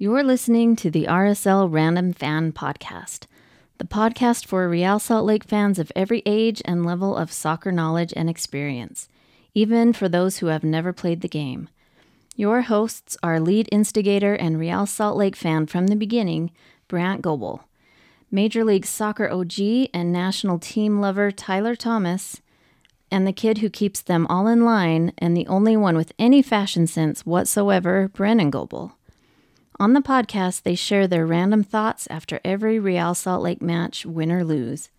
You're listening to the RSL Random Fan Podcast, the podcast for Real Salt Lake fans of every age and level of soccer knowledge and experience, even for those who have never played the game. Your hosts are lead instigator and Real Salt Lake fan from the beginning, Brant Goebel, Major League Soccer OG and national team lover Tyler Thomas, and the kid who keeps them all in line and the only one with any fashion sense whatsoever, Brennan Goebel. On the podcast, they share their random thoughts after every Real Salt Lake match, win or lose.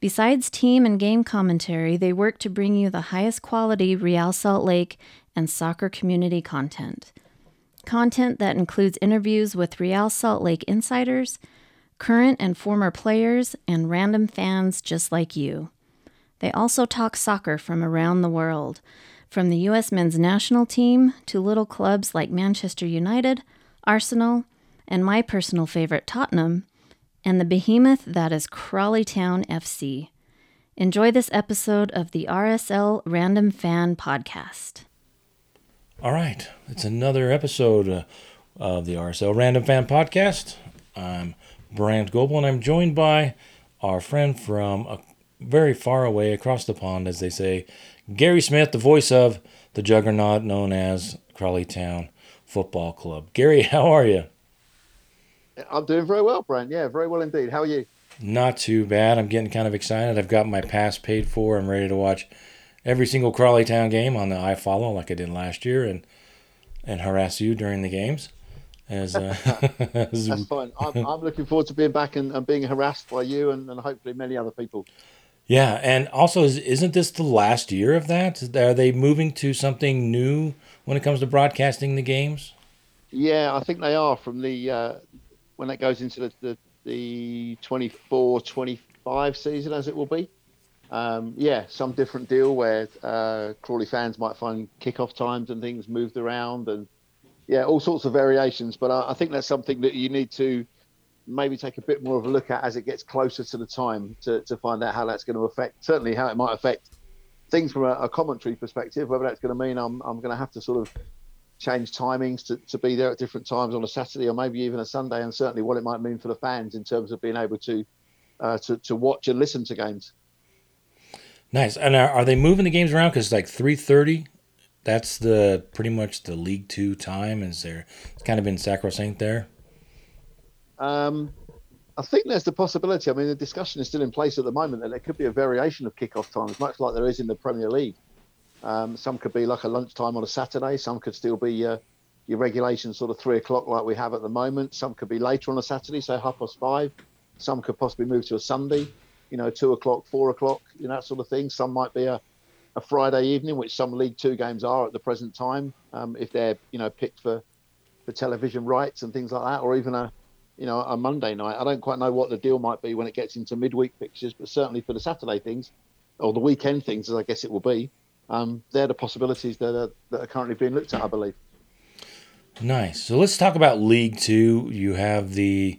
Besides team and game commentary, they work to bring you the highest quality Real Salt Lake and soccer community content. Content that includes interviews with Real Salt Lake insiders, current and former players, and random fans just like you. They also talk soccer from around the world, from the U.S. men's national team to little clubs like Manchester United, Arsenal, and my personal favorite, Tottenham, and the behemoth that is Crawley Town FC. Enjoy this episode of the RSL Random Fan Podcast. All right, it's another episode uh, of the RSL Random Fan Podcast. I'm Brant Goebel, and I'm joined by our friend from a very far away across the pond, as they say, Gary Smith, the voice of the juggernaut known as Crawley Town Football Club. Gary, how are you? I'm doing very well, Brant. Yeah, very well indeed. How are you? Not too bad. I'm getting kind of excited. I've got my pass paid for. I'm ready to watch every single Crawley Town game on the iFollow like I did last year and and harass you during the games. As, uh, as That's fine. I'm, I'm, looking forward to being back and, and being harassed by you and, and hopefully many other people. Yeah, and also, isn't this the last year of that? Are they moving to something new when it comes to broadcasting the games? Yeah, I think they are from the uh, when that goes into the, the, the 24 25 season, as it will be. Um, yeah, some different deal where uh, Crawley fans might find kickoff times and things moved around, and yeah, all sorts of variations. But I, I think that's something that you need to maybe take a bit more of a look at as it gets closer to the time to, to find out how that's going to affect, certainly how it might affect things from a, a commentary perspective, whether that's going to mean I'm, I'm going to have to sort of change timings to, to be there at different times on a Saturday or maybe even a Sunday, and certainly what it might mean for the fans in terms of being able to uh, to, to watch and listen to games. Nice. And are, are they moving the games around? Because like three thirty, that's the pretty much the League Two time. Is there? It's kind of been sacrosanct there. Um, I think there's the possibility. I mean, the discussion is still in place at the moment that there could be a variation of kickoff times, much like there is in the Premier League. Um, some could be like a lunchtime on a Saturday. Some could still be uh, your regulation sort of three o'clock like we have at the moment. Some could be later on a Saturday, say half past five. Some could possibly move to a Sunday, you know, two o'clock, four o'clock, you know, that sort of thing. Some might be a, a Friday evening, which some League Two games are at the present time, um, if they're, you know, picked for, for television rights and things like that, or even a, you know, a Monday night. I don't quite know what the deal might be when it gets into midweek fixtures, but certainly for the Saturday things or the weekend things, as I guess it will be, um, they're the possibilities that are, that are currently being looked at, I believe. Nice. So let's talk about League Two. You have the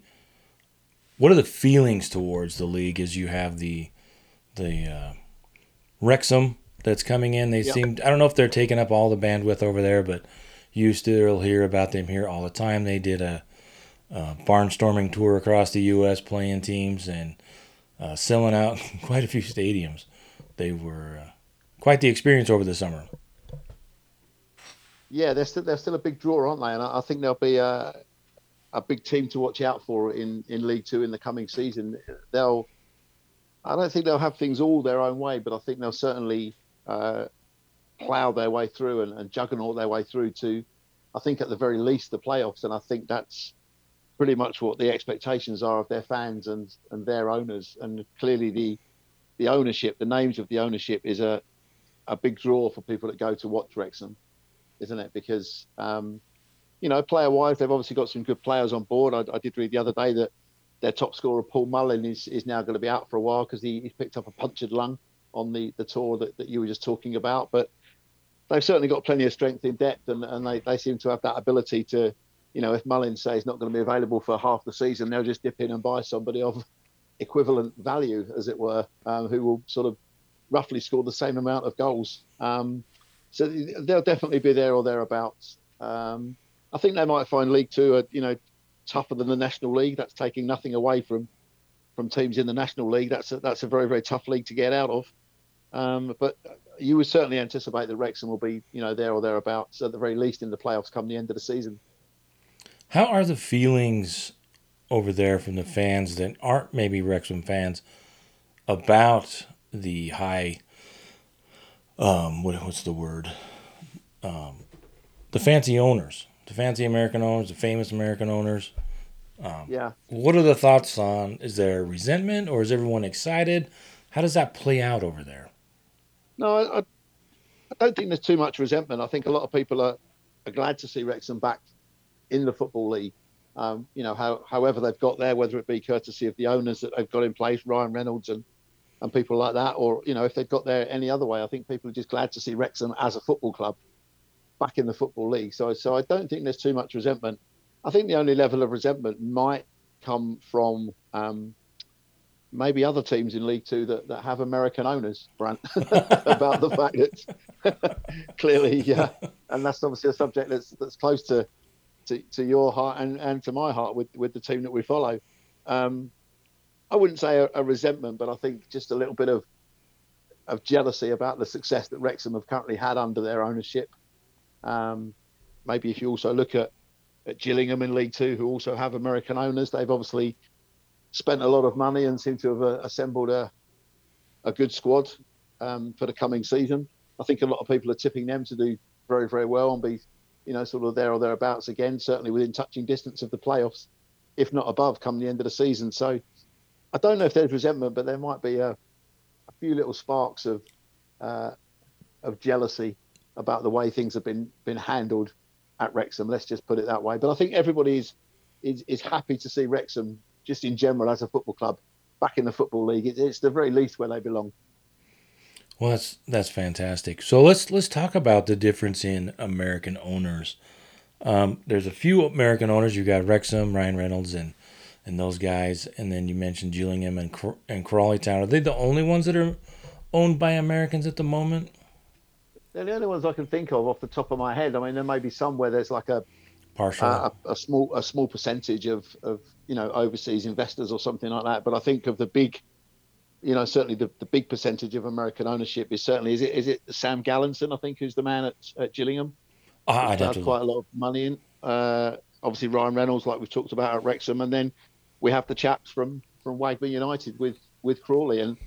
what are the feelings towards the league as you have the the uh, Wrexham that's coming in. They yep. seem I don't know if they're taking up all the bandwidth over there, but you still hear about them here all the time. They did a uh, barnstorming tour across the U.S. playing teams and uh, selling out quite a few stadiums. They were uh, quite the experience over the summer. Yeah, they're still they're still a big draw, aren't they? And I, I think they'll be a, a big team to watch out for in, in League Two in the coming season. They'll, I don't think they'll have things all their own way, but I think they'll certainly uh, plough their way through and, and juggernaut their way through to, I think at the very least the playoffs. And I think that's pretty much what the expectations are of their fans and and their owners. And clearly, the the ownership, the names of the ownership, is a a big draw for people that go to watch Wrexham, isn't it? Because um, you know, player wise, they've obviously got some good players on board. I, I, did read the other day that their top scorer Paul Mullin is, is now going to be out for a while because he, he's picked up a punctured lung on the, the tour that, that you were just talking about. But they've certainly got plenty of strength in depth, and, and they, they seem to have that ability to you know, if Mullin says not going to be available for half the season, they'll just dip in and buy somebody of equivalent value, as it were, um, who will sort of roughly score the same amount of goals. Um, so they'll definitely be there or thereabouts. Um, I think they might find League Two, a, you know, tougher than the National League. That's taking nothing away from from teams in the National League. That's a, that's a very very tough league to get out of. Um, but you would certainly anticipate that Wrexham will be, you know, there or thereabouts at the very least in the playoffs come the end of the season. How are the feelings over there from the fans that aren't maybe Wrexham fans about the high, um, what, what's the word? Um, the fancy owners, the fancy American owners, the famous American owners. Um, yeah. What are the thoughts on? Is there resentment or is everyone excited? How does that play out over there? No, I, I don't think there's too much resentment. I think a lot of people are, are glad to see Wrexham back in the football league. Um, you know, how, however they've got there, whether it be courtesy of the owners that they've got in place, Ryan Reynolds and and people like that, or you know, if they've got there any other way, I think people are just glad to see Wrexham as a football club back in the football league. So, so I don't think there's too much resentment. I think the only level of resentment might come from um, maybe other teams in League Two that, that have American owners, Brant, about the fact that clearly, yeah, and that's obviously a subject that's that's close to to, to your heart and, and to my heart with, with the team that we follow. Um, I wouldn't say a, a, resentment, but I think just a little bit of of jealousy about the success that Wrexham have currently had under their ownership. Um, maybe if you also look at, at Gillingham in League Two, who also have American owners, they've obviously spent a lot of money and seem to have uh, assembled a a good squad um, for the coming season. I think a lot of people are tipping them to do very very well and be, you know, sort of there or thereabouts again, certainly within touching distance of the playoffs, if not above, come the end of the season. So I don't know if there's resentment, but there might be a, a few little sparks of uh, of jealousy about the way things have been been handled at Wrexham. Let's just put it that way. But I think everybody is is, happy to see Wrexham just in general as a football club back in the football league. It, it's the very least where they belong. Well, that's that's fantastic. So let's let's talk about the difference in American owners. Um, there's a few American owners. You got Wrexham, Ryan Reynolds, and and those guys, and then you mentioned Gillingham and and Crawley Town. Are they the only ones that are owned by Americans at the moment? They're the only ones I can think of off the top of my head. I mean, there may be some where there's like a partial a, a, small a small percentage of of you know overseas investors or something like that. But I think of the big, you know, certainly the, the big percentage of American ownership is certainly is it is it Sam Galinson I think who's the man at, at Gillingham. Ah, I don't quite a lot of money in. Uh, obviously Ryan Reynolds, like we've talked about at Wrexham, and then we have the chaps from from WAGMI United with with Crawley, and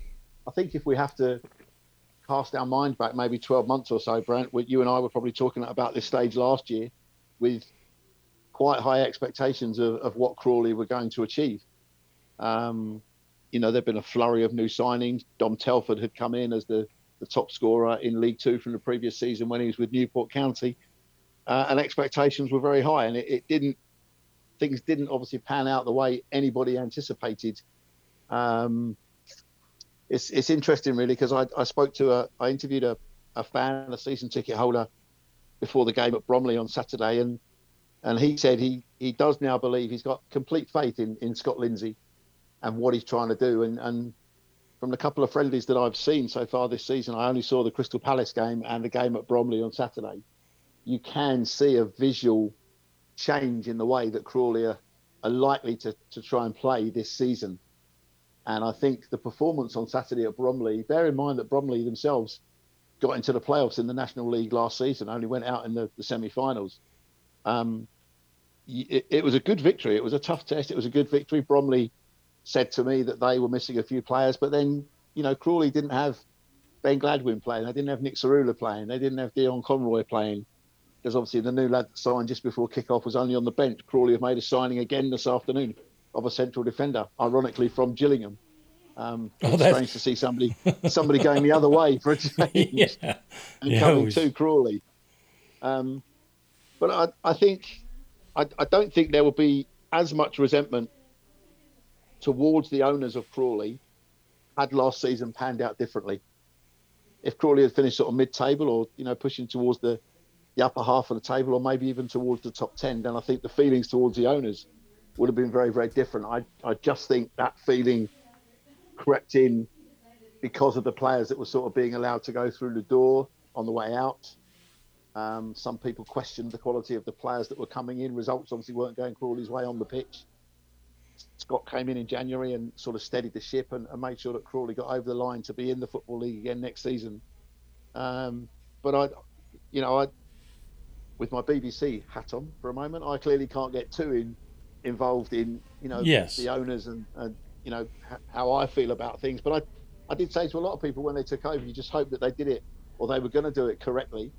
I think if we have to cast our mind back maybe 12 months or so, Brant, you and I were probably talking about this stage last year with quite high expectations of, of what Crawley were going to achieve. Um, you know, there'd been a flurry of new signings. Dom Telford had come in as the, the top scorer in League Two from the previous season when he was with Newport County, uh, and expectations were very high. And it, it, didn't, things didn't obviously pan out the way anybody anticipated. Um, it's it's interesting really because I, I spoke to a I interviewed a, a fan, a season ticket holder, before the game at Bromley on Saturday, and and he said he he does now believe he's got complete faith in in Scott Lindsey and what he's trying to do. And and from the couple of friendlies that I've seen so far this season, I only saw the Crystal Palace game and the game at Bromley on Saturday. You can see a visual change in the way that Crawley are, are likely to, to try and play this season. And I think the performance on Saturday at Bromley, bear in mind that Bromley themselves got into the playoffs in the National League last season, only went out in the, the semi finals. Um, it, it, was a good victory. It was a tough test. It was a good victory. Bromley said to me that they were missing a few players, but then you know Crawley didn't have Ben Gladwin playing. They didn't have Nick Tsaroulla playing. They didn't have Dion Conroy playing. Because obviously the new lad signed just before kick-off was only on the bench. Crawley have made a signing again this afternoon of a central defender, ironically from Gillingham. Um, oh, it's strange to see somebody somebody going the other way for a change yeah. and yeah, coming was... to Crawley. Um, but I, I think I, I don't think there will be as much resentment towards the owners of Crawley had last season panned out differently. If Crawley had finished sort of mid-table or you know pushing towards the, the upper half of the table or maybe even towards the top ten, then I think the feelings towards the owners would have been very very different. I I just think that feeling crept in because of the players that were sort of being allowed to go through the door on the way out Um, some people questioned the quality of the players that were coming in. Results obviously weren't going Crawley's way on the pitch. Scott came in in January and sort of steadied the ship and, and, made sure that Crawley got over the line to be in the Football League again next season. Um, but I, you know, I, with my BBC hat on for a moment, I clearly can't get too in, involved in, you know, yes. the owners and, and you know how I feel about things. But I, I did say to a lot of people when they took over, you just hope that they did it or they were going to do it correctly,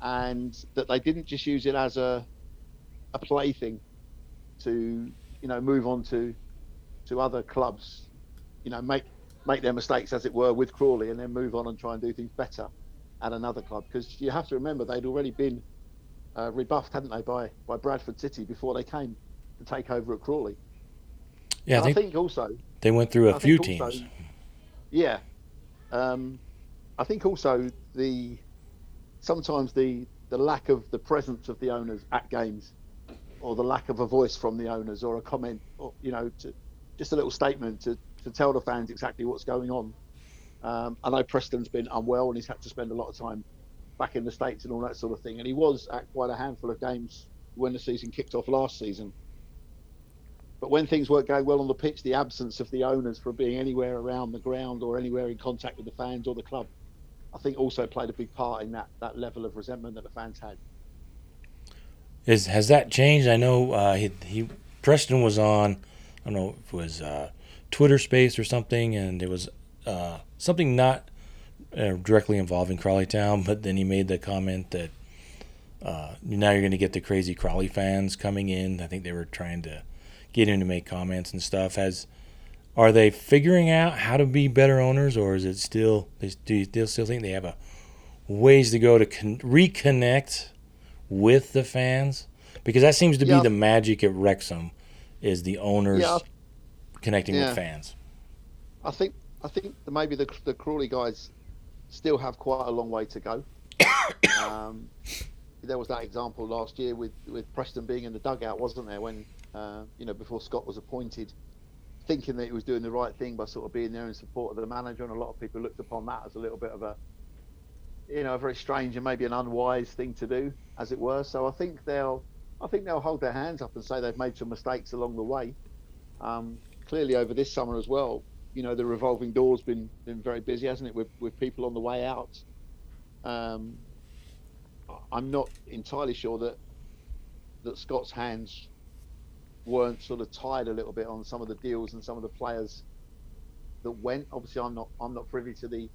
and that they didn't just use it as a, a plaything to, you know, move on to, to other clubs, you know, make make their mistakes as it were with Crawley, and then move on and try and do things better at another club. Because you have to remember they'd already been uh, rebuffed, hadn't they, by by Bradford City before they came to take over at Crawley. Yeah, I think, I think, also they went through a I few also- teams. yeah, um, I think also the sometimes the the lack of the presence of the owners at games, or the lack of a voice from the owners, or a comment, or you know, to, just a little statement to to tell the fans exactly what's going on. Um, I know Preston's been unwell and he's had to spend a lot of time back in the states and all that sort of thing, and he was at quite a handful of games when the season kicked off last season. But when things weren't going well on the pitch, the absence of the owners from being anywhere around the ground or anywhere in contact with the fans or the club, I think also played a big part in that, that level of resentment that the fans had. Is has that changed? I know uh, he, he Preston was on. I don't know if it was uh, Twitter Space or something, and it was uh, something not uh, directly involving Crawley Town, but then he made the comment that uh, now you're going to get the crazy Crawley fans coming in. I think they were trying to get him to make comments and stuff. Has are they figuring out how to be better owners, or is it still? Do you still think they have a ways to go to con- reconnect with the fans? Because that seems to be the magic at Wrexham, is the owners Yeah. connecting Yeah. with fans. I think I think maybe the the Crawley guys still have quite a long way to go. um, there was that example last year with, with Preston being in the dugout, wasn't there? When uh, you know before Scott was appointed, thinking that he was doing the right thing by sort of being there in support of the manager, and a lot of people looked upon that as a little bit of a you know a very strange and maybe an unwise thing to do, as it were. So I think they'll I think they'll hold their hands up and say they've made some mistakes along the way. Um, clearly over this summer as well, you know the revolving door's been been very busy, hasn't it, with with people on the way out. Um, I'm not entirely sure that that Scott's hands weren't sort of tied a little bit on some of the deals and some of the players that went. Obviously, I'm not I'm not privy to the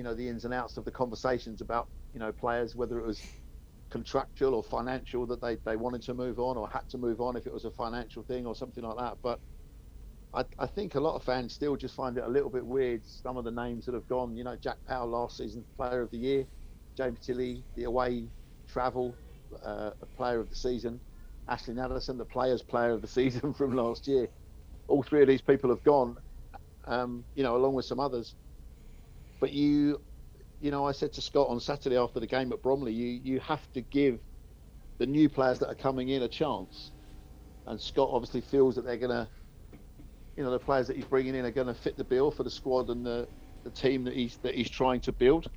you know the ins and outs of the conversations about you know players whether it was contractual or financial that they, they wanted to move on or had to move on if it was a financial thing or something like that. But I, I think a lot of fans still just find it a little bit weird. Some of the names that have gone, you know, Jack Powell last season, Player of the Year, James Tilley, the away travel, uh, Player of the Season, Ashley Nadesan, the Players Player of the Season from last year. All three of these people have gone, um, you know, along with some others. But you, you know, I said to Scott on Saturday after the game at Bromley, you you have to give the new players that are coming in a chance. And Scott obviously feels that they're going to you know the players that he's bringing in are going to fit the bill for the squad and the, the team that he's that he's trying to build.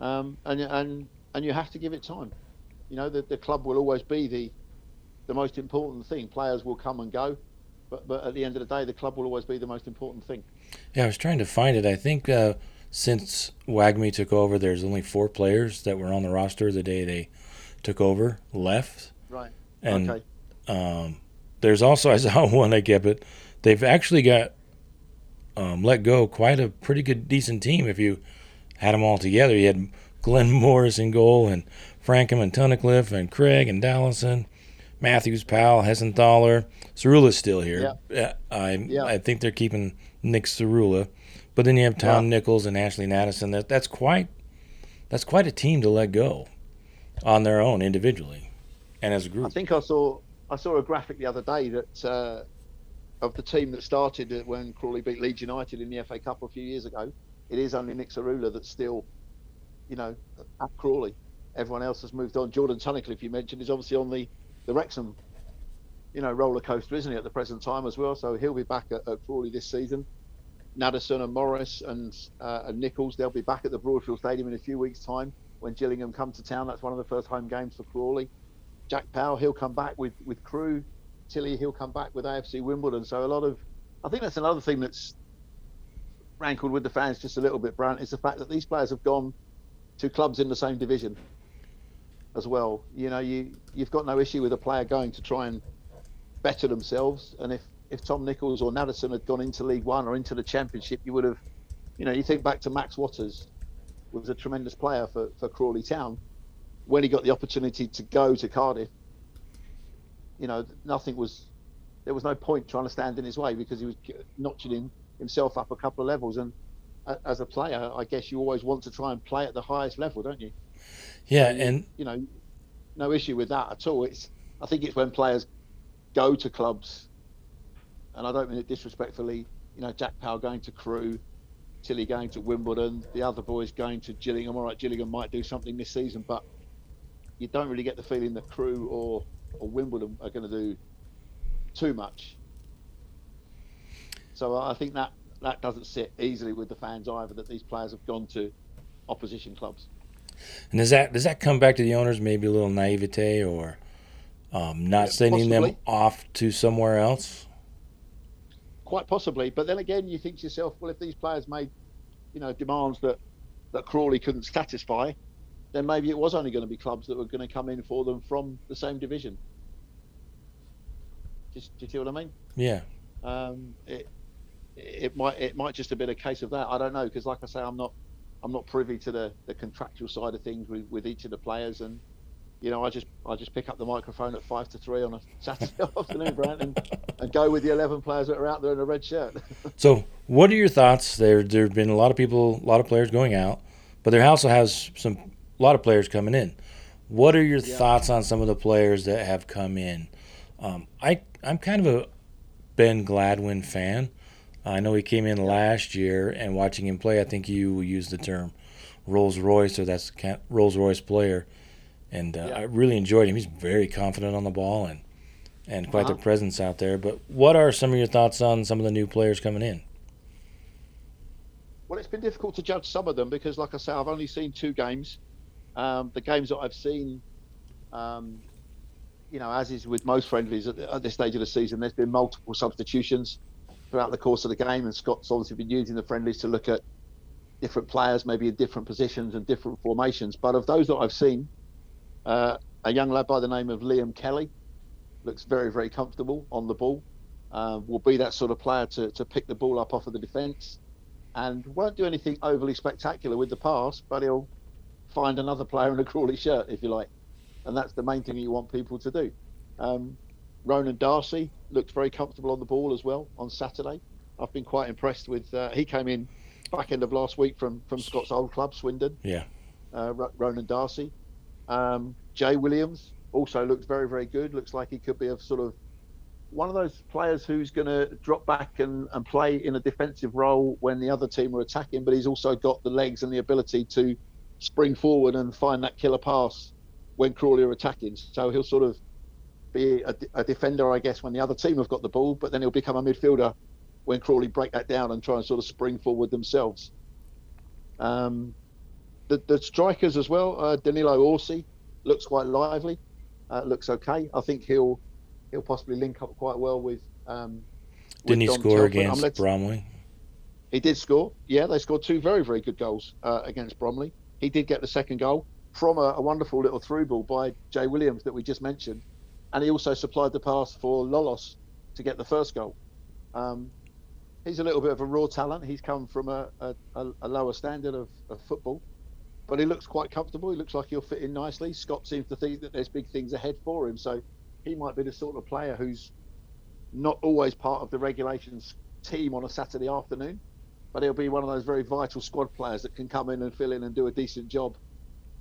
Um, and and and you have to give it time. You know the, the club will always be the the most important thing. Players will come and go, but but at the end of the day, the club will always be the most important thing. Yeah, I was trying to find it. I think uh, since WAGMI took over, there's only four players that were on the roster the day they took over left. Right. And okay. um, there's also I saw one I kept it. They've actually got um, let go quite a pretty good decent team if you had them all together. You had Glenn Morris in goal and Frankham and Tunnicliffe and Craig and Dallison, Matthews, Powell, Hessenthaler. Tsaroulla's still here. Yeah. I Yeah. I think they're keeping Nick Tsaroulla. But then you have Tom Yeah. Nichols and Ashley Nadesan. That that's quite that's quite a team to let go on their own individually and as a group. I think I saw I saw a graphic the other day that uh, of the team that started when Crawley beat Leeds United in the FA Cup a few years ago. It is only Nick Tsaroulla that's still, you know, at Crawley. Everyone else has moved on. Jordan Tunnicliffe, you mentioned, is obviously on the the Wrexham, you know, roller coaster, isn't he, at the present time as well? So he'll be back at, at Crawley this season. Nadesan and Morris and uh, and Nichols, they'll be back at the Broadfield Stadium in a few weeks' time. when Gillingham come to town. That's one of the first home games for Crawley. Jack Powell, he'll come back with with Crewe. Tilley, he'll come back with AFC Wimbledon. So a lot of, I think that's another thing that's rankled with the fans just a little bit, Brant, is the fact that these players have gone to clubs in the same division as well. You know, you you've got no issue with a player going to try and better themselves. And if if Tom Nichols or Nadesan had gone into League One or into the Championship, you would have, you know, you think back to Max Watters, was a tremendous player for for Crawley Town. When he got the opportunity to go to Cardiff, you know, nothing was, there was no point trying to stand in his way because he was notching him, himself up a couple of levels. And as a player, I guess you always want to try and play at the highest level, don't you? Yeah, and you know, no issue with that at all. It's I think it's when players go to clubs, and I don't mean it disrespectfully. You know, Jack Powell going to Crewe, Tilley going to Wimbledon, the other boys going to Gillingham. All right, Gillingham might do something this season, but you don't really get the feeling that Crewe or or Wimbledon are going to do too much. So I think that that doesn't sit easily with the fans either. That these players have gone to opposition clubs. And does that does that come back to the owners? Maybe a little naivete or um, not yeah, sending possibly. them off to somewhere else. Quite possibly, but then again, you think to yourself, well, if these players made, you know, demands that that Crawley couldn't satisfy, then maybe it was only going to be clubs that were going to come in for them from the same division. Just, do you see what I mean? Yeah. Um, it, it might it might just have been a case of that. I don't know because, like I say, I'm not I'm not privy to the, the contractual side of things with, with each of the players, and you know, I just I just pick up the microphone at five to three on a Saturday afternoon, Brant, and, and go with the eleven players that are out there in a red shirt. so, what are your thoughts? There there have been a lot of people, a lot of players going out, but there also has some a lot of players coming in. What are your yeah. thoughts on some of the players that have come in? Um, I I'm kind of a Ben Gladwin fan. I know he came in last year, and watching him play, I think you used the term Rolls Royce, or that's Rolls Royce player, and uh, yeah. I really enjoyed him. He's very confident on the ball and and quite uh-huh. the presence out there. But what are some of your thoughts on some of the new players coming in? Well, it's been difficult to judge some of them because, like I say, I've only seen two games. Um, the games that I've seen, um, you know, as is with most friendlies at, at, this stage of the season, there's been multiple substitutions throughout the course of the game, and Scott's obviously been using the friendlies to look at different players, maybe in different positions and different formations. But of those that I've seen, uh, a young lad by the name of Liam Kelly looks very, very comfortable on the ball. Uh, will be that sort of player to, to pick the ball up off of the defence and won't do anything overly spectacular with the pass, but he'll find another player in a Crawley shirt, if you like. And that's the main thing you want people to do. Um, Ronan Darcy looked very comfortable on the ball as well on Saturday. I've been quite impressed with. Uh, he came in back end of last week from from Scott's old club, Swindon. Yeah. Uh, Ronan Darcy. Um, Jay Williams also looks very very good. Looks like he could be a sort of one of those players who's going to drop back and, and play in a defensive role when the other team are attacking, but he's also got the legs and the ability to spring forward and find that killer pass when Crawley are attacking. So he'll sort of be a, a, defender, I guess, when the other team have got the ball, but then he'll become a midfielder when Crawley break that down and try and sort of spring forward themselves. Um, the, the strikers as well, uh, Danilo Orsi looks quite lively, uh, looks okay. I think he'll he'll possibly link up quite well with. Um, Didn't he score against Bromley? He did score. Yeah, they scored two very very good goals uh, against Bromley. He did get the second goal from a, a wonderful little through ball by Jay Williams that we just mentioned and he also supplied the pass for Lolos to get the first goal. Um, he's a little bit of a raw talent. He's come from a, a, a lower standard of, of, football, but he looks quite comfortable. He looks like he'll fit in nicely. Scott seems to think that there's big things ahead for him, so he might be the sort of player who's not always part of the regulations team on a Saturday afternoon, but he'll be one of those very vital squad players that can come in and fill in and do a decent job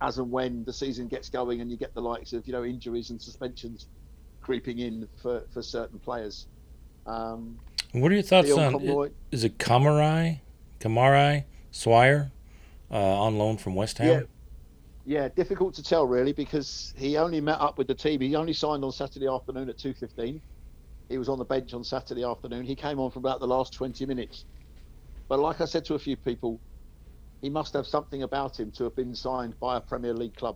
as and when the season gets going and you get the likes of you know injuries and suspensions creeping in for, for certain players. Um, what are your thoughts on Conroy, is it Kamarai, Kamarai Swyer uh, on loan from West Ham? Yeah. Yeah, difficult to tell really because he only met up with the team. He only signed on Saturday afternoon at two fifteen. He was on the bench on Saturday afternoon. He came on for about the last twenty minutes. But like I said to a few people, he must have something about him to have been signed by a Premier League club.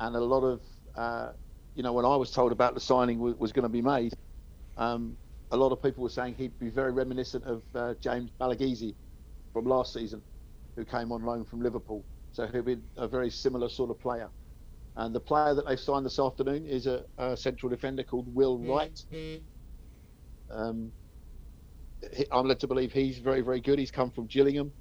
And a lot of, uh, you know, when I was told about the signing was, was going to be made, um, a lot of people were saying he'd be very reminiscent of uh, James Balagizi from last season, who came on loan from Liverpool. So he'll be a very similar sort of player. And the player that they've signed this afternoon is a, a central defender called Will Wright. Um, I'm led to believe he's very, very good. He's come from Gillingham,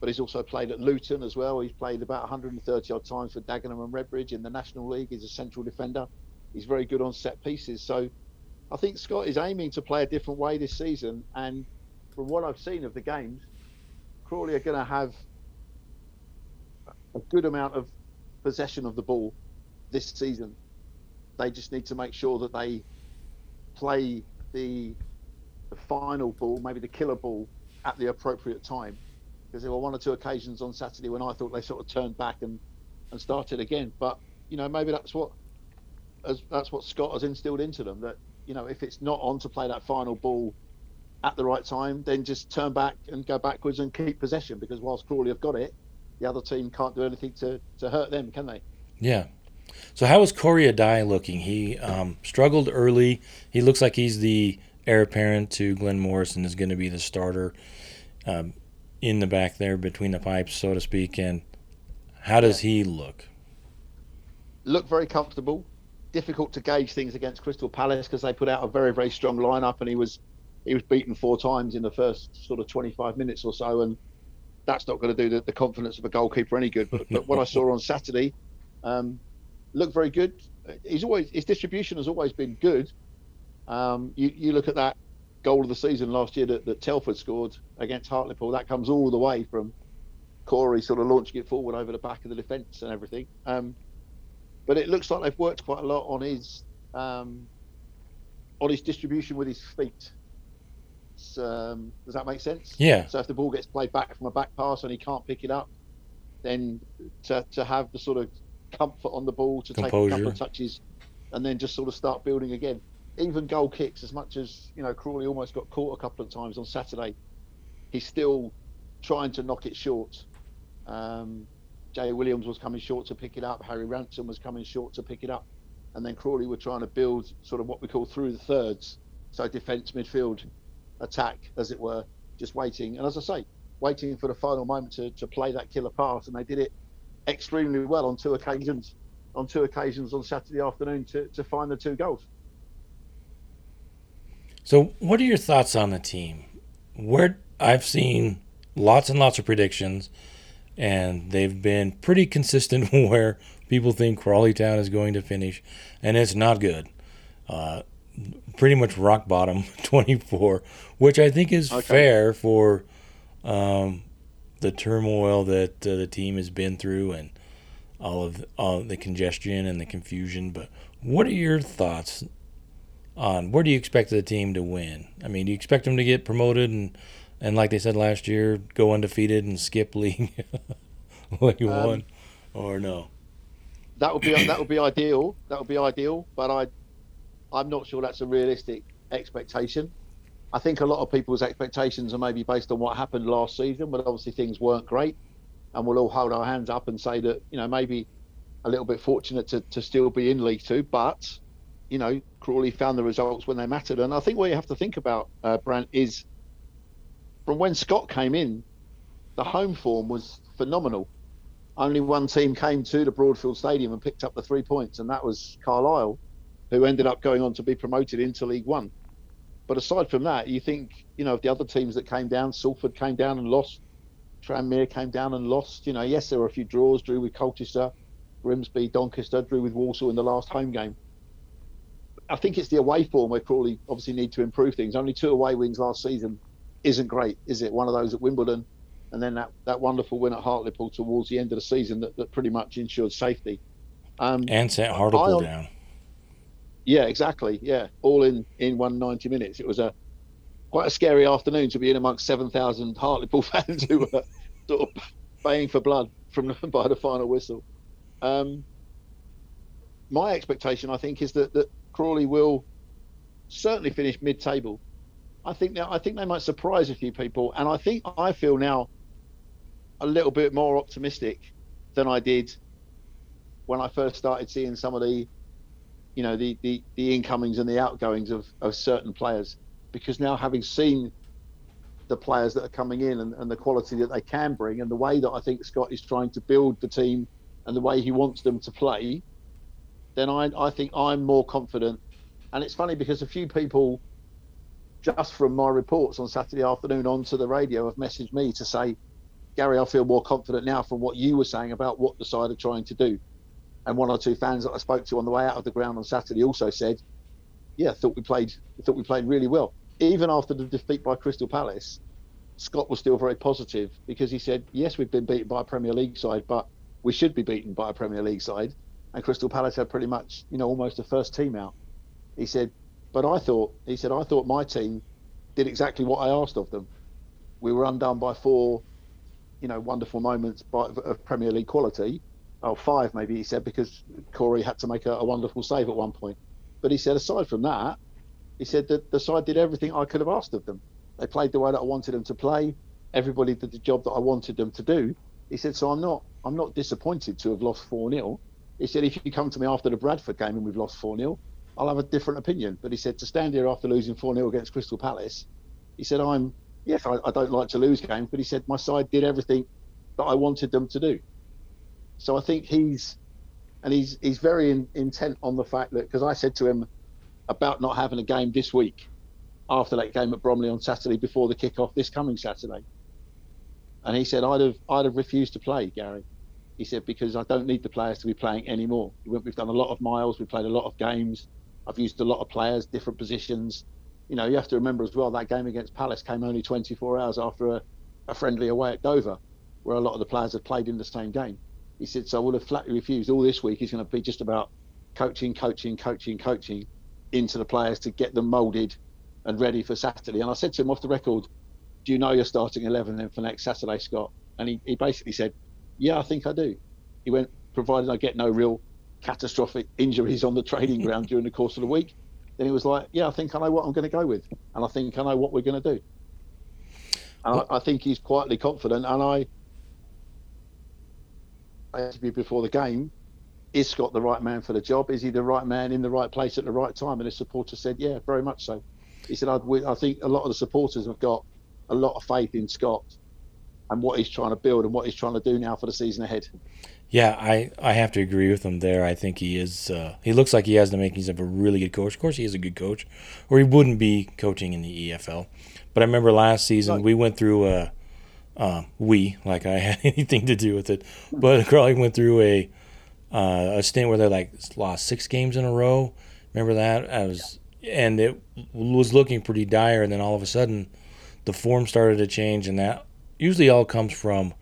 but he's also played at Luton as well. He's played about 130 odd times for Dagenham and Redbridge in the National League. He's a central defender. He's very good on set pieces. So I think Scott is aiming to play a different way this season. And from what I've seen of the games, Crawley are going to have a good amount of possession of the ball this season. They just need to make sure that they play the the final ball, maybe the killer ball, at the appropriate time. Because there were one or two occasions on Saturday when I thought they sort of turned back and, and started again. But you know, maybe that's what as, that's what Scott has instilled into them. That you know, if it's not on to play that final ball at the right time, then just turn back and go backwards and keep possession. Because whilst Crawley have got it, the other team can't do anything to, to hurt them, can they? Yeah. So how is Corey Addai looking? He um, struggled early. He looks like he's the heir apparent to Glenn Morrison is going to be the starter um, in the back there between the pipes, so to speak. And how does he look? Look very comfortable. Difficult to gauge things against Crystal Palace because they put out a very very strong lineup, and he was he was beaten four times in the first sort of 25 minutes or so, and that's not going to do the, the confidence of a goalkeeper any good. But, but what I saw on Saturday um, looked very good. He's always his distribution has always been good. Um, you, you look at that goal of the season last year that, that Telford scored against Hartlepool. That comes all the way from Corey sort of launching it forward over the back of the defence and everything. Um, but it looks like they've worked quite a lot on his um, on his distribution with his feet. Um, does that make sense? Yeah. So if the ball gets played back from a back pass and he can't pick it up, then to, to have the sort of comfort on the ball to Composure. take a couple of touches and then just sort of start building again even goal kicks, as much as you know, Crawley almost got caught a couple of times on Saturday, he's still trying to knock it short. Um, Jay Williams was coming short to pick it up. Harry Ransom was coming short to pick it up, and then Crawley were trying to build sort of what we call through the thirds, so defence, midfield, attack, as it were, just waiting. And as I say, waiting for the final moment to, to play that killer pass, and they did it extremely well on two occasions. On two occasions on Saturday afternoon to, to find the two goals. So, what are your thoughts on the team? Where I've seen lots and lots of predictions, and they've been pretty consistent where people think Crawley Town is going to finish, and it's not good. Uh, pretty much rock bottom, 24, which I think is okay. fair for um, the turmoil that uh, the team has been through and all of all the congestion and the confusion. But what are your thoughts on where do you expect the team to win? I mean, do you expect them to get promoted and and like they said last year, go undefeated and skip league like um, one, or no? That would be that would be ideal. That would be ideal, but I I'm not sure that's a realistic expectation. I think a lot of people's expectations are maybe based on what happened last season, but obviously things weren't great, and we'll all hold our hands up and say that you know maybe a little bit fortunate to, to still be in League Two, but you know, Crawley found the results when they mattered. And I think what you have to think about, uh, Brant, is from when Scott came in, the home form was phenomenal. Only one team came to the Broadfield Stadium and picked up the three points, and that was Carlisle, who ended up going on to be promoted into League One. But aside from that, you think, you know, of the other teams that came down, Salford came down and lost, Tranmere came down and lost. You know, yes, there were a few draws, drew with Colchester, Grimsby, Doncaster, drew with Walsall in the last home game. I think it's the away form where Crawley obviously need to improve things. Only two away wins last season isn't great, is it? One of those at Wimbledon, and then that, that wonderful win at Hartlepool towards the end of the season that, that pretty much ensured safety. Um, and sent Hartlepool down. Yeah, exactly. Yeah, all in in one ninety minutes. It was a quite a scary afternoon to be in amongst seven thousand Hartlepool fans who were sort of baying for blood from by the final whistle. Um, my expectation, I think, is that, that Crawley will certainly finish mid-table. I think now I think they might surprise a few people, and I think I feel now a little bit more optimistic than I did when I first started seeing some of the, you know, the the, the incomings and the outgoings of, of certain players. Because now having seen the players that are coming in and, and the quality that they can bring and the way that I think Scott is trying to build the team and the way he wants them to play, then I, I think I'm more confident. And it's funny because a few people, just from my reports on Saturday afternoon onto the radio, have messaged me to say, Gary, I feel more confident now from what you were saying about what the side are trying to do. And one or two fans that I spoke to on the way out of the ground on Saturday also said, "Yeah, thought we played, thought we played really well." Even after the defeat by Crystal Palace, Scott was still very positive because he said, "Yes, we've been beaten by a Premier League side, but we should be beaten by a Premier League side." And Crystal Palace had pretty much, you know, almost a first team out. He said, "But I thought," he said, "I thought my team did exactly what I asked of them. We were undone by four, you know, wonderful moments by, of Premier League quality." Oh, five maybe he said because Corey had to make a, a, wonderful save at one point. But he said aside from that, he said that the side did everything I could have asked of them. They played the way that I wanted them to play. Everybody did the job that I wanted them to do. He said, so I'm not I'm not disappointed to have lost four 0 He said, if you come to me after the Bradford game and we've lost four 0 I'll have a different opinion. But he said to stand here after losing four 0 against Crystal Palace, he said, I'm yes, I, I don't like to lose games, but he said my side did everything that I wanted them to do. So I think he's and he's he's very in, intent on the fact that because I said to him about not having a game this week after that game at Bromley on Saturday before the kickoff this coming Saturday, and he said I'd have I'd have refused to play Gary. He said because I don't need the players to be playing anymore. We've done a lot of miles, we've played a lot of games. I've used a lot of players, different positions. You know, you have to remember as well that game against Palace came only 24 hours after a, a friendly away at Dover, where a lot of the players had played in the same game. He said, so I will have flatly refused. All this week is going to be just about coaching, coaching, coaching, coaching into the players to get them moulded and ready for Saturday. And I said to him off the record, do you know you're starting 11 then for next Saturday, Scott? And he, he basically said, yeah, I think I do. He went, provided I get no real catastrophic injuries on the training ground during the course of the week, then he was like, yeah, I think I know what I'm going to go with. And I think I know what we're going to do. And I, I think he's quietly confident. And I, interview before the game, is Scott the right man for the job? Is he the right man in the right place at the right time? And his supporter said, yeah, very much so. He said, I, I think a lot of the supporters have got a lot of faith in Scott and what he's trying to build and what he's trying to do now for the season ahead. Yeah, I, I have to agree with him there. I think he is. Uh, he looks like he has the makings of a really good coach. Of course, he is a good coach, or he wouldn't be coaching in the EFL. But I remember last season we went through a uh, we, like I had anything to do with it, but Crawley went through a uh, a stint where they like lost six games in a row. Remember that? I was, and it was looking pretty dire. And then all of a sudden, the form started to change, and that usually all comes from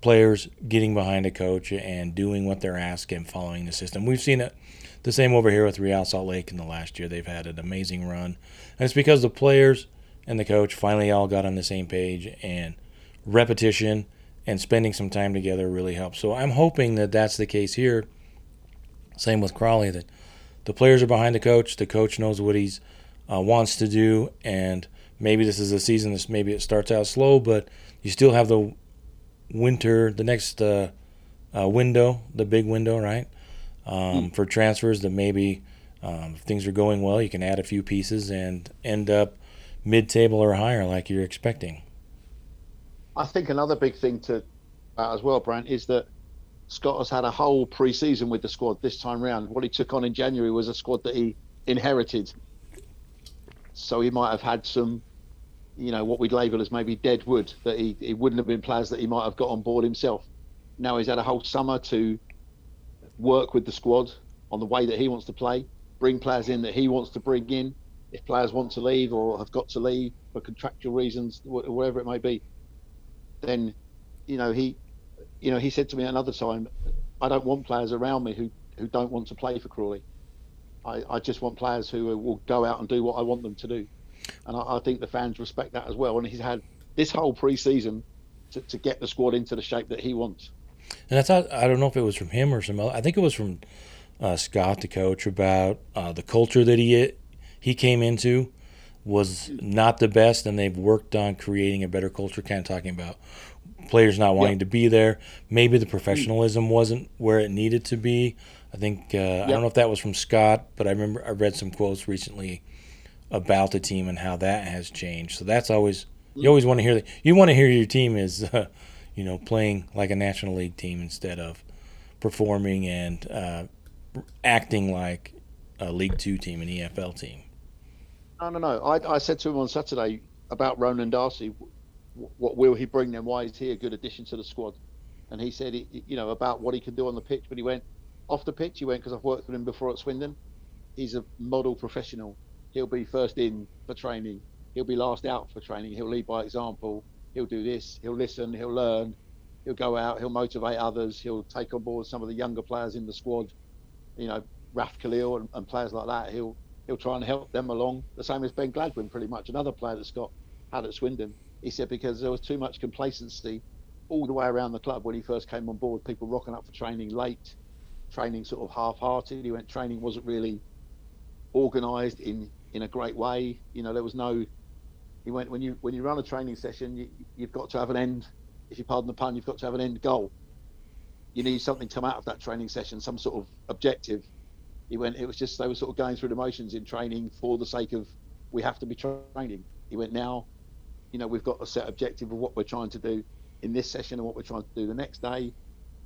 players getting behind a coach and doing what they're asked and following the system. We've seen it the same over here with Real Salt Lake in the last year. They've had an amazing run, and it's because the players and the coach finally all got on the same page and repetition and spending some time together really helps. So I'm hoping that that's the case here. Same with Crawley that the players are behind the coach, the coach knows what he's uh, wants to do, and maybe this is a season. This maybe it starts out slow, but you still have the winter, the next uh, uh, window, the big window, right? Um, mm. For transfers that maybe um, if things are going well, you can add a few pieces and end up mid-table or higher, like you're expecting. I think another big thing to uh, as well, Brant, is that Scott has had a whole pre-season with the squad this time round. What he took on in January was a squad that he inherited, so he might have had some, you know, what we'd label as maybe dead wood that he it wouldn't have been players that he might have got on board himself. Now he's had a whole summer to work with the squad on the way that he wants to play, bring players in that he wants to bring in, if players want to leave or have got to leave for contractual reasons, whatever it may be, then you know he, you know he said to me another time, I don't want players around me who who don't want to play for Crawley. I, I just want players who will go out and do what I want them to do, and I, I think the fans respect that as well. And he's had this whole pre-season to, to get the squad into the shape that he wants. And I thought I don't know if it was from him or some other. I think it was from uh, Scott, the coach, about uh, the culture that he he came into was not the best, and they've worked on creating a better culture. Kind of talking about players not wanting to be there. Maybe the professionalism wasn't where it needed to be. I think uh, I don't know if that was from Scott, but I remember I read some quotes recently about the team and how that has changed. So that's always you always want to hear that. You want to hear your team is, uh, you know, playing like a National League team instead of performing and uh, acting like a League Two team, an EFL team. No, no, no. I, I said to him on Saturday about Ronan Darcy, what will he bring them? Why is he a good addition to the squad? And he said, you know, about what he can do on the pitch. But he went off the pitch. He went because I've worked with him before at Swindon. He's a model professional. He'll be first in for training. He'll be last out for training. He'll lead by example. He'll do this. He'll listen. He'll learn. He'll go out. He'll motivate others. He'll take on board some of the younger players in the squad. You know, Raf Khaleel and, and players like that. He'll he'll try and help them along. The same as Ben Gladwin, pretty much another player that Scott had at Swindon. He said because there was too much complacency all the way around the club when he first came on board. People rocking up for training late, training sort of half-hearted. He went training wasn't really organised in in a great way. You know, there was no. He went when you when you run a training session, you, you've got to have an end. If you pardon the pun, you've got to have an end goal. You need something to come out of that training session, some sort of objective he went. It was just they were sort of going through the motions in training for the sake of we have to be training. He went now, you know, we've got a set objective of what we're trying to do in this session and what we're trying to do the next day.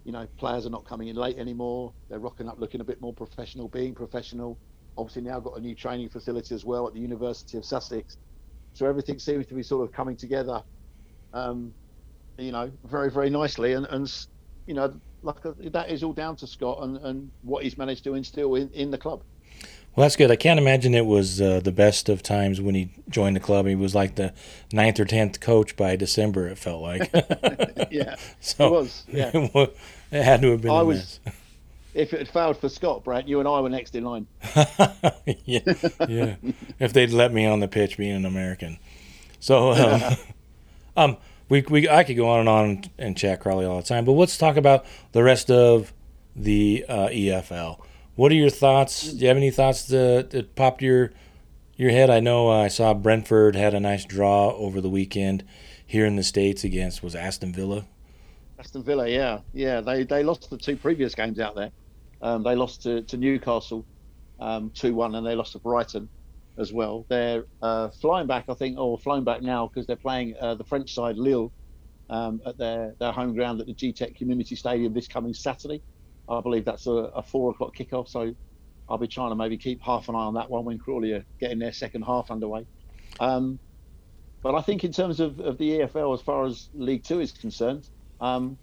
You know, players are not coming in late anymore. They're rocking up looking a bit more professional, being professional. Obviously now got a new training facility as well at the University of Sussex. So everything seems to be sort of coming together, um, you know, very very nicely. And and you know, like uh, that is all down to Scott and, and what he's managed to instill in, in the club. Well, that's good. I can't imagine it was uh, the best of times when he joined the club. He was like the ninth or tenth coach by December. It felt like. yeah. So it was. Yeah. It had to have been. I was. Mess. If it had failed for Scott, Brett, you and I were next in line. yeah, yeah. if they'd let me on the pitch, being an American. So, um, um we, we I could go on and on and chat Crawley all the time, but let's talk about the rest of the uh, EFL. What are your thoughts? Do you have any thoughts that, that popped your your head? I know uh, I saw Brentford had a nice draw over the weekend here in the states against was Aston Villa. Aston Villa, yeah, yeah. They they lost the two previous games out there. Um, they lost to, to Newcastle um, two um, one, and they lost to Brighton as well. They're uh, flying back, I think, or flying back now because they're playing uh, the French side Lille um, at their, their home ground at the Gtech Community Stadium this coming Saturday. I believe that's a, a four o'clock kickoff, so I'll be trying to maybe keep half an eye on that one when Crawley are getting their second half underway. Um, but I think in terms of, of the EFL, as far as League Two is concerned, um,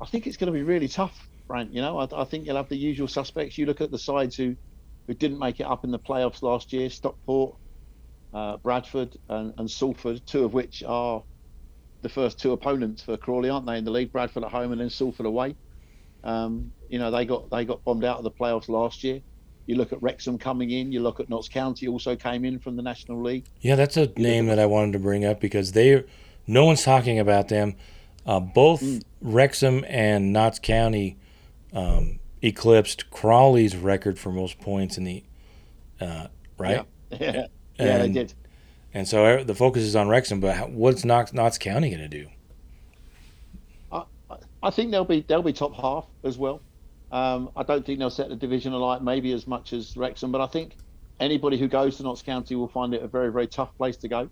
I think it's going to be really tough, Frank. You know, I, I think you'll have the usual suspects. You look at the sides who who didn't make it up in the playoffs last year Stockport, uh, Bradford, and, and Salford, two of which are the first two opponents for Crawley, aren't they, in the league? Bradford at home and then Salford away. Um, you know, they got they got bombed out of the playoffs last year. You look at Wrexham coming in. You look at Notts County also came in from the National League. Yeah, that's a name that I wanted to bring up because they, no one's talking about them. Uh, both mm. Wrexham and Notts County um, eclipsed Crawley's record for most points in the uh, right. Yeah, yeah, and, yeah, they did. And so er, the focus is on Wrexham, but what's Notts, Notts County going to do? I, I think they'll be they'll be top half as well. Um, I don't think they'll set the division alight maybe as much as Wrexham, but I think anybody who goes to Notts County will find it a very very tough place to go.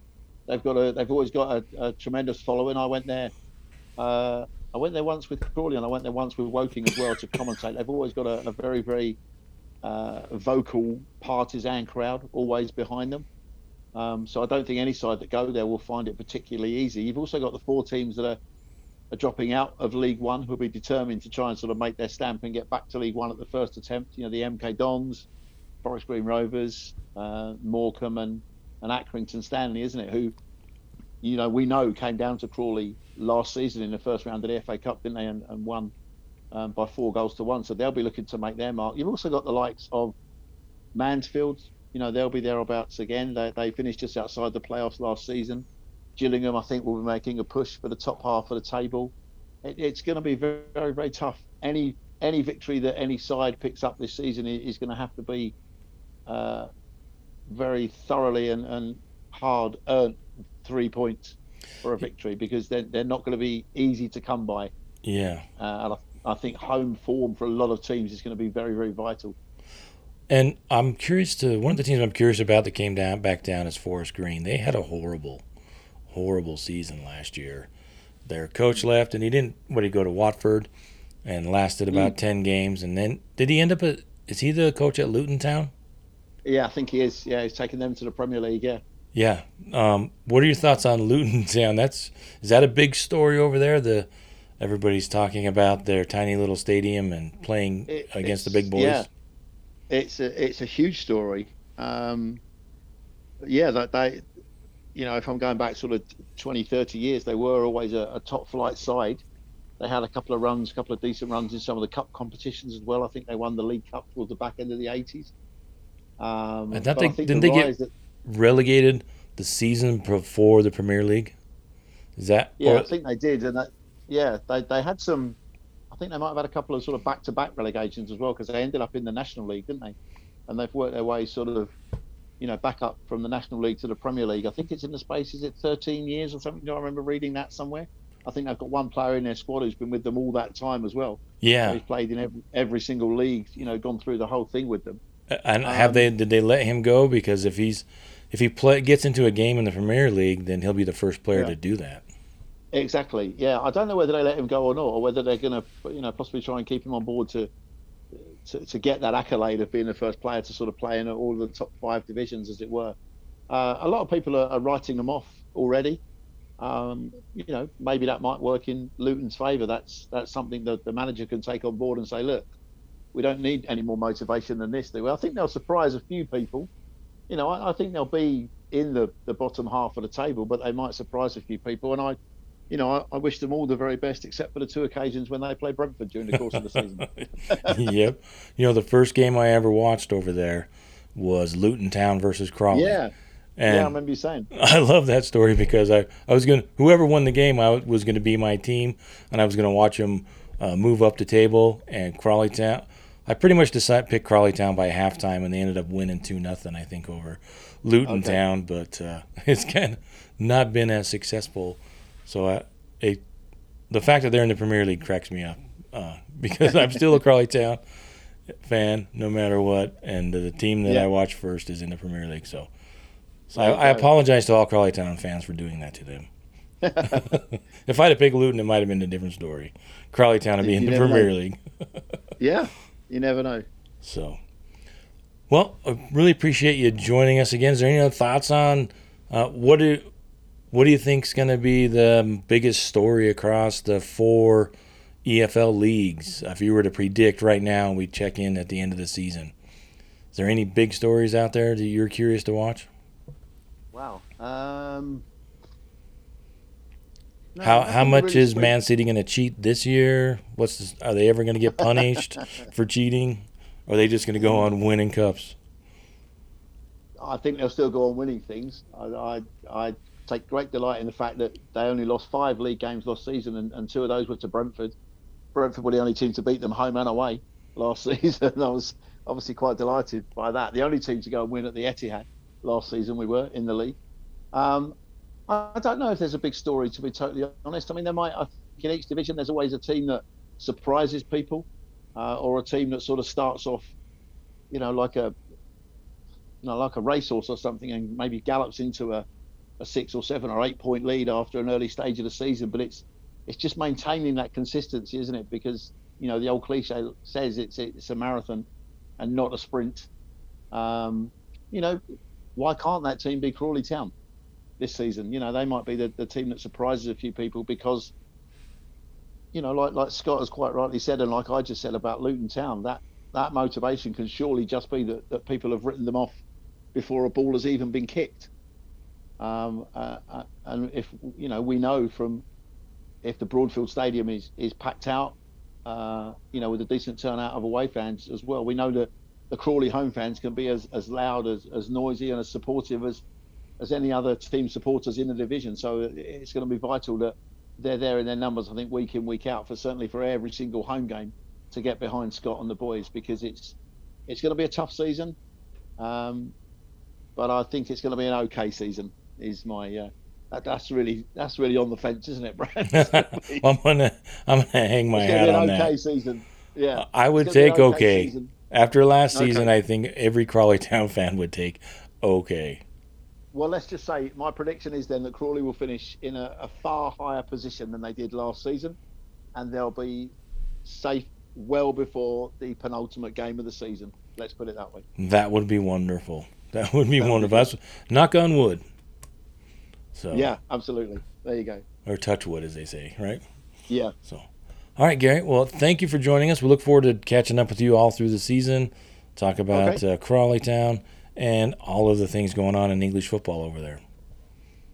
They've got a they've always got a, a tremendous following. I went there uh, I went there once with Crawley and I went there once with Woking as well to commentate. They've always got a, a very, very uh, vocal partisan crowd always behind them. Um, so I don't think any side that go there will find it particularly easy. You've also got the four teams that are, are dropping out of League One who'll be determined to try and sort of make their stamp and get back to League One at the first attempt. You know, the MK Dons, Forest Green Rovers, uh, Morecambe and, and Accrington Stanley, isn't it? Who you know, we know came down to Crawley last season in the first round of the FA Cup, didn't they, and, and won um, by four goals to one. So they'll be looking to make their mark. You've also got the likes of Mansfield. You know, they'll be thereabouts again. They, they finished just outside the playoffs last season. Gillingham, I think, will be making a push for the top half of the table. It, it's going to be very, very, very tough. Any any victory that any side picks up this season is, going to have to be uh, very thoroughly and, and hard earned three points for a victory because they're, they're not going to be easy to come by. Yeah. Uh, and I, I think home form for a lot of teams is going to be very, very vital. And I'm curious to one of the teams I'm curious about that came down back down is Forest Green. They had a horrible, horrible season last year. Their coach left, and he didn't. What did he go to Watford, and lasted about mm. ten games, and then did he end up at? Is he the coach at Luton Town? Yeah, I think he is. Yeah, he's taking them to the Premier League. Yeah. Yeah. Um, what are your thoughts on Luton Town? That's is that a big story over there? The everybody's talking about their tiny little stadium and playing it, against the big boys. Yeah it's a it's a huge story. Um, yeah, that they, you know, if I'm going back sort of 20, 30 years, they were always a, a, top flight side. They had a couple of runs, a couple of decent runs in some of the cup competitions as well. I think they won the League Cup towards the back end of the 80s. Um, and that they, didn't the they get that, relegated the season before the Premier League? Is that? Yeah, or, I think they did, and that, yeah, they they had some I think they might have had a couple of sort of back-to-back relegations as well because they ended up in the National League, didn't they? And they've worked their way sort of, you know, back up from the National League to the Premier League. I think it's in the space is it 13 years or something? Do I remember reading that somewhere? I think they've got one player in their squad who's been with them all that time as well. Yeah, he's played in every, every single league. You know, gone through the whole thing with them. And um, have they? Did they let him go? Because if he's if he play, gets into a game in the Premier League, then he'll be the first player yeah. to do that. Exactly. Yeah, I don't know whether they let him go or not, or whether they're going to, you know, possibly try and keep him on board to, to, to get that accolade of being the first player to sort of play in all the top five divisions, as it were. Uh, a lot of people are, are, writing them off already. Um, you know, maybe that might work in Luton's favour. That's that's something that the manager can take on board and say, look, we don't need any more motivation than this. do we? I think they'll surprise a few people. You know, I, I think they'll be in the, the bottom half of the table, but they might surprise a few people. And I, you know, I, I, wish them all the very best, except for the two occasions when they play Brentford during the course of the season. yep. You know, the first game I ever watched over there was Luton Town versus Crawley. Yeah. And yeah, I remember you saying. I love that story because I, I was going to, whoever won the game, I was going to be my team, and I was going to watch them uh, move up the table. And Crawley Town, I pretty much decided pick Crawley Town by halftime, and they ended up winning 2 nothing, I think, over Luton okay. Town. But uh, it's kind of not been as successful so I, it, the fact that they're in the Premier League cracks me up uh, because I'm still a Crawley Town fan, no matter what, and the team that yeah. I watch first is in the Premier League. So, so I, I, apologize to all Crawley Town fans for doing that to them. if I'd have picked Luton, it might have been a different story. Crawley Town would be in the Premier know. League. yeah, you never know. So, well, I really appreciate you joining us again. Is there any other thoughts on uh, what do what do you think is going to be the biggest story across the four EFL leagues? If you were to predict right now, we check in at the end of the season. Is there any big stories out there that you're curious to watch? Wow. Um, no, how how much really is Man City going to cheat this year? What's this, are they ever going to get punished for cheating? Or are they just going to go on winning cups? I think they'll still go on winning things. I, I, I take great delight in the fact that they only lost five league games last season, and, and two of those were to Brentford. Brentford were the only team to beat them home and away last season. I was obviously quite delighted by that. The only team to go and win at the Etihad last season we were in the league. Um, I don't know if there's a big story to be totally honest. I mean, there might. I think in each division there's always a team that surprises people, uh, or a team that sort of starts off, you know, like a, you know, like a racehorse or something, and maybe gallops into a a six or seven or eight point lead after an early stage of the season. But it's it's just maintaining that consistency, isn't it? Because you know the old cliche says it's it's a marathon and not a sprint. Um, you know, why can't that team be Crawley Town this season? You know, they might be the, the team that surprises a few people because, you know, like like Scott has quite rightly said, and like I just said about Luton Town, that that motivation can surely just be that, that people have written them off before a ball has even been kicked. Um, uh, uh, and if you know, we know from if the Broadfield Stadium is is packed out, uh, you know, with a decent turnout of away fans as well, we know that the Crawley home fans can be as, as loud, as, as noisy, and as supportive as as any other team supporters in the division. So it's going to be vital that they're there in their numbers. I think week in week out for certainly for every single home game to get behind Scott and the boys because it's it's going to be a tough season, um, but I think it's going to be an okay season is my. Uh, that, that's really that's really on the fence, isn't it, Brad? I'm gonna I'm gonna hang my hat on okay that. season. Yeah, I would It's gonna be take an okay. After last Okay. season, I think every Crawley Town fan would take okay. Well, let's just say my prediction is then that Crawley will finish in a, a far higher position than they did last season, and they'll be safe well before the penultimate game of the season. Let's put it that way. That would be wonderful. That would be wonderful. Knock on wood. So Yeah, absolutely. There you go. or touch wood, as they say, right? Yeah. So, all right, Gary. Well, thank you for joining us. We look forward to catching up with you all through the season. Talk about uh, Crawley Town and all of the things going on in English football over there.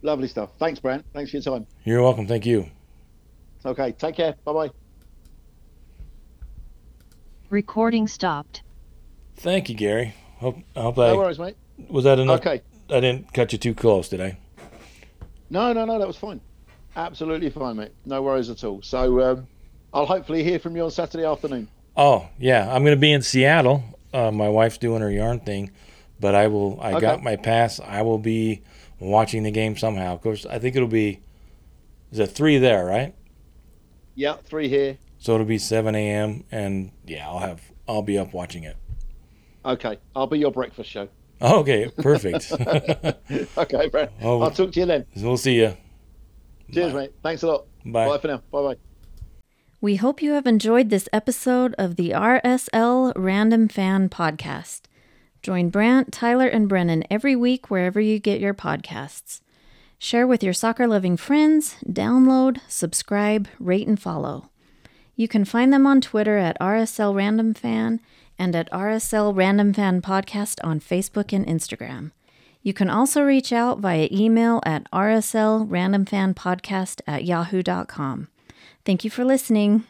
Lovely stuff. Thanks, Brant. Thanks for your time. You're welcome. Thank you. Okay, take care. Bye bye. Recording stopped. Thank you, Gary. Hope I hope No I worries, mate. was that enough. Okay. I didn't cut you too close, did I? No, no, no, that was fine. Absolutely fine, mate. No worries at all. So um, I'll hopefully hear from you on Saturday afternoon. Oh yeah, I'm gonna be in Seattle. Uh, my wife's doing her yarn thing, but I will. I Okay. got my pass. I will be watching the game somehow. Of course, I think it'll be. Is it three there, right? Yeah, three here. So it'll be 7 a.m. and yeah, I'll have. I'll be up watching it. Okay, I'll be your breakfast show. Okay, perfect. okay, Brant. Oh. I'll talk to you then. we'll see you. Cheers, Bye. mate. Thanks a lot. Bye. Bye for now. Bye bye. We hope you have enjoyed this episode of the RSL Random Fan Podcast. Join Brant, Tyler, and Brennan every week wherever you get your podcasts. Share with your soccer loving friends, download, subscribe, rate, and follow. You can find them on Twitter at RSL Random Fan and at RSL Random Fan Podcast on Facebook and Instagram. You can also reach out via email at rslrandomfanpodcast at yahoo.com. Thank you for listening.